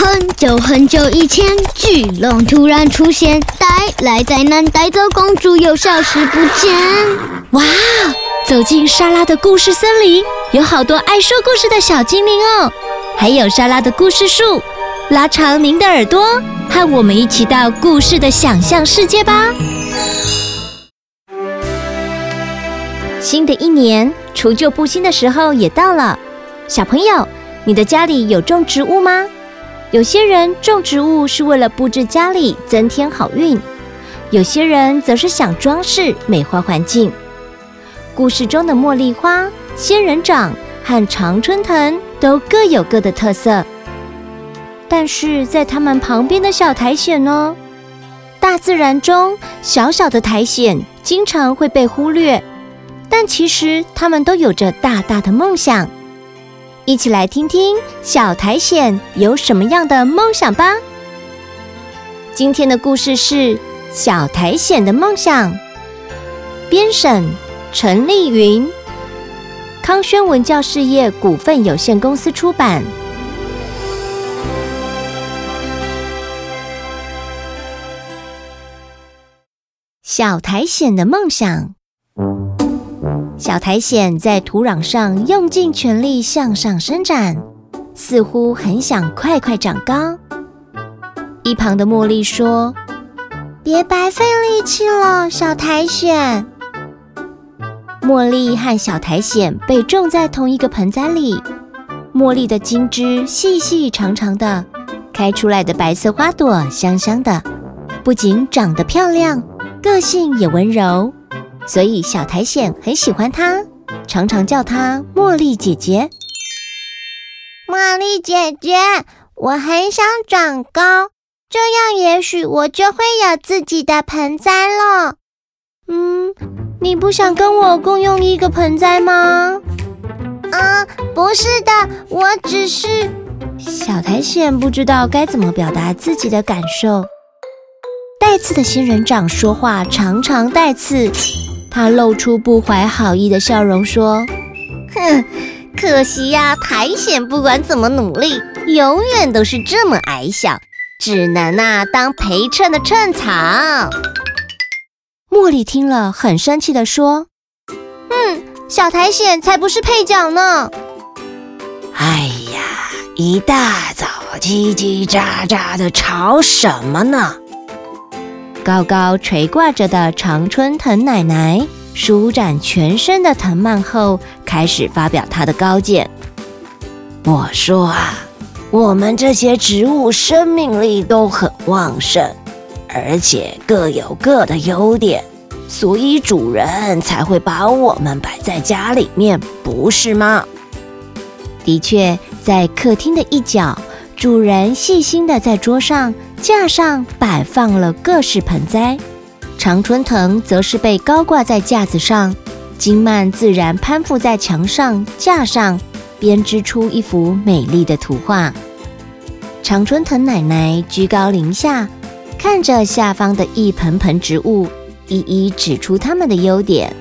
很久很久以前，巨龙突然出现，带来灾难，带走公主，又消失不见。哇！走进莎拉的故事森林，有好多爱说故事的小精灵哦，还有莎拉的故事树。拉长您的耳朵，和我们一起到故事的想象世界吧。新的一年，除旧布新的时候也到了。小朋友，你的家里有种植物吗？有些人种植物是为了布置家里，增添好运；有些人则是想装饰、美化环境。故事中的茉莉花、仙人掌和常春藤都各有各的特色，但是在它们旁边的小苔藓呢？大自然中小小的苔藓经常会被忽略，但其实它们都有着大大的梦想。一起来听听小苔藓有什么样的梦想吧。今天的故事是《小苔藓的梦想》，编审陈丽云，康轩文教事业股份有限公司出版。小苔藓的梦想。小苔藓在土壤上用尽全力向上伸展，似乎很想快快长高。一旁的茉莉说：“别白费力气了，小苔藓。”茉莉和小苔藓被种在同一个盆栽里，茉莉的茎枝细细长长的，开出来的白色花朵香香的，不仅长得漂亮，个性也温柔。所以小苔藓很喜欢它，常常叫它茉莉姐姐。茉莉姐姐，我很想长高，这样也许我就会有自己的盆栽了。嗯，你不想跟我共用一个盆栽吗？嗯，不是的，我只是……小苔藓不知道该怎么表达自己的感受。带刺的仙人掌说话常常带刺。他露出不怀好意的笑容，说：“哼，可惜呀，苔藓不管怎么努力，永远都是这么矮小，只能啊当陪衬的衬草。”茉莉听了很生气地说：“嗯，小苔藓才不是配角呢！”哎呀，一大早叽叽喳喳的吵什么呢？高高垂挂着的常春藤奶奶舒展全身的藤蔓后，开始发表她的高见。我说啊，我们这些植物生命力都很旺盛，而且各有各的优点，所以主人才会把我们摆在家里面，不是吗？的确，在客厅的一角，主人细心地在桌上。架上摆放了各式盆栽，常春藤则是被高挂在架子上，经蔓自然攀附在墙上架上，编织出一幅美丽的图画。常春藤奶奶居高临下，看着下方的一盆盆植物，一一指出它们的优点。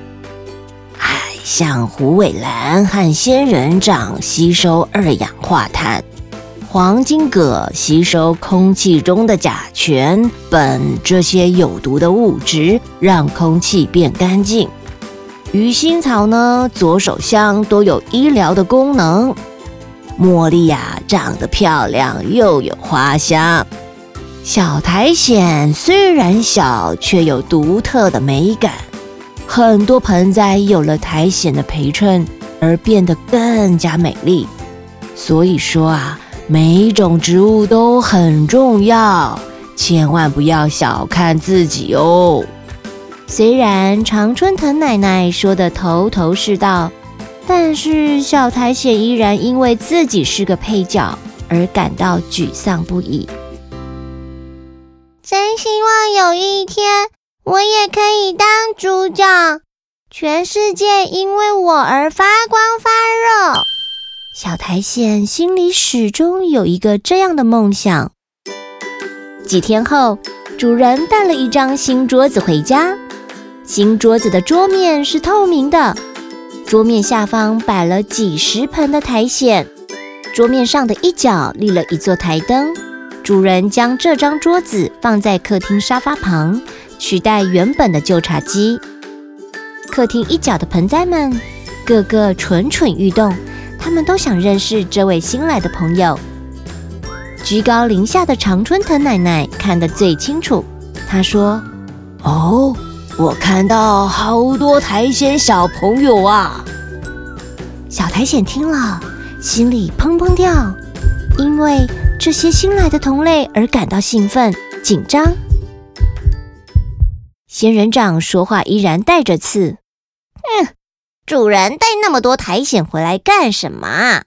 哎，像虎尾兰和仙人掌吸收二氧化碳。黄金葛吸收空气中的甲醛、苯这些有毒的物质，让空气变干净。鱼腥草呢，左手香都有医疗的功能。茉莉呀，长得漂亮又有花香。小苔藓虽然小，却有独特的美感。很多盆栽有了苔藓的陪衬，而变得更加美丽。所以说啊。每一种植物都很重要，千万不要小看自己哦。虽然常春藤奶奶说的头头是道，但是小苔藓依然因为自己是个配角而感到沮丧不已。真希望有一天我也可以当主角，全世界因为我而发光发热。小苔藓心里始终有一个这样的梦想。几天后，主人带了一张新桌子回家。新桌子的桌面是透明的，桌面下方摆了几十盆的苔藓，桌面上的一角立了一座台灯，主人将这张桌子放在客厅沙发旁，取代原本的旧茶几。客厅一角的盆栽们，个个蠢蠢欲动，他们都想认识这位新来的朋友。居高临下的常春藤奶奶看得最清楚，她说：“哦，我看到好多苔藓小朋友啊！”小苔藓听了，心里砰砰跳，因为这些新来的同类而感到兴奋、紧张。仙人掌说话依然带着刺：“，主人带那么多苔藓回来干什么？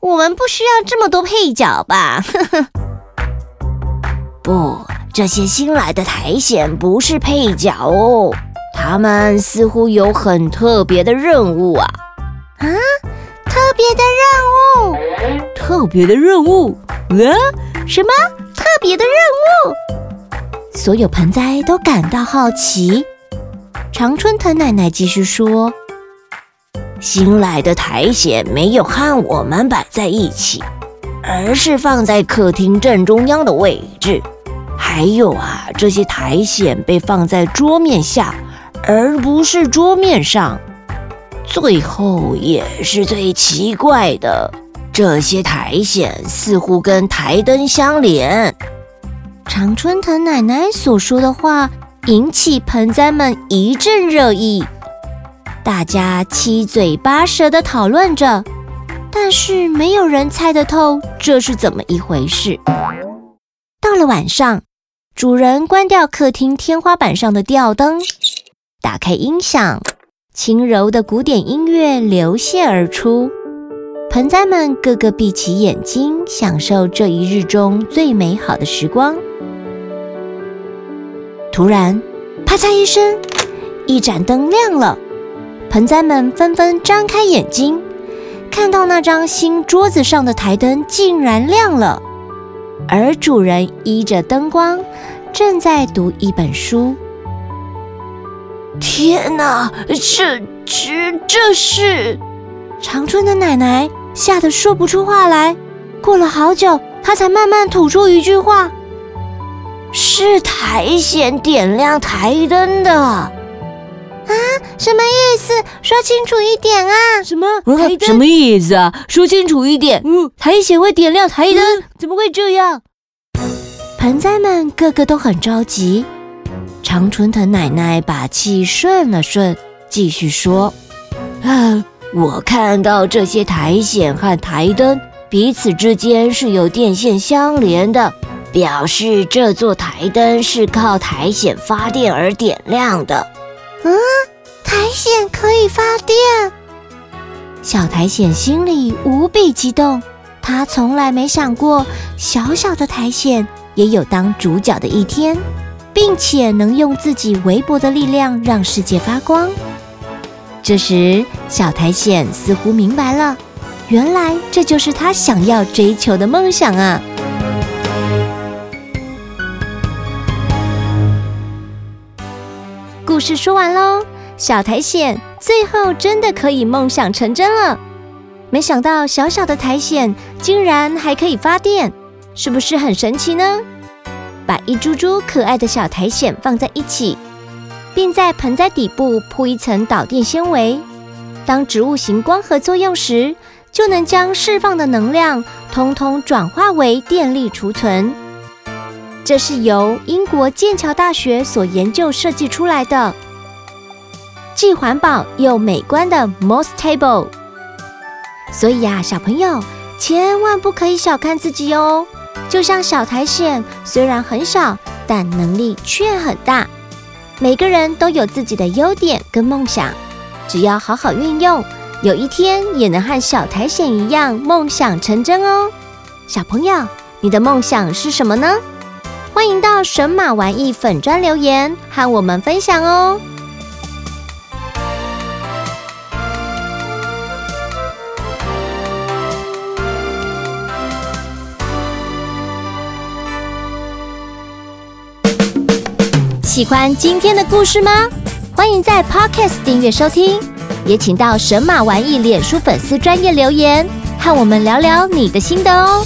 我们不需要这么多配角吧？”呵呵。不，这些新来的苔藓不是配角哦，他们似乎有很特别的任务啊！啊，特别的任务？特别的任务？啊？什么特别的任务？所有盆栽都感到好奇。常春藤奶奶继续说：“新来的苔藓没有和我们摆在一起，而是放在客厅正中央的位置。还有啊，这些苔藓被放在桌面下，而不是桌面上。最后也是最奇怪的。”这些苔藓似乎跟台灯相连。常春藤奶奶所说的话引起盆栽们一阵热议，大家七嘴八舌地讨论着，但是没有人猜得透这是怎么一回事。到了晚上，主人关掉客厅天花板上的吊灯，打开音响，轻柔的古典音乐流泻而出。盆栽们个个闭起眼睛，享受这一日中最美好的时光。突然，啪嚓一声，一盏灯亮了，盆栽们纷纷张开眼睛，看到那张新桌子上的台灯竟然亮了，而主人依着灯光正在读一本书。天哪，这、这、这是长春的奶奶。吓得说不出话来，过了好久，她才慢慢吐出一句话：“是苔藓点亮台灯的。”啊，什么意思？说清楚一点啊！什么？台灯？什么意思啊？说清楚一点。嗯，苔藓会点亮台灯？嗯，怎么会这样？盆栽们个个都很着急。常春藤奶奶把气顺了顺，继续说：“啊。”我看到这些苔藓和台灯彼此之间是有电线相连的，表示这座台灯是靠苔藓发电而点亮的。嗯，苔藓可以发电？小苔藓心里无比激动，他从来没想过小小的苔藓也有当主角的一天，并且能用自己微薄的力量让世界发光。这时，小苔藓似乎明白了，原来这就是他想要追求的梦想啊！故事说完喽，小苔藓最后真的可以梦想成真了。没想到小小的苔藓竟然还可以发电，是不是很神奇呢？把一株株可爱的小苔藓放在一起。并在盆栽底部铺一层导电纤维，当植物型光合作用时，就能将释放的能量通通转化为电力储存。这是由英国剑桥大学所研究设计出来的，既环保又美观的 Moss Table。所以呀，小朋友千万不可以小看自己哦！就像小苔藓，虽然很小，但能力却很大。每个人都有自己的优点跟梦想，只要好好运用，有一天也能和小苔藓一样梦想成真哦。小朋友，你的梦想是什么呢？欢迎到神马玩意粉专留言和我们分享哦。喜欢今天的故事吗？欢迎在 Podcast 订阅收听，也请到神马玩意脸书粉丝专业留言，和我们聊聊你的心得哦。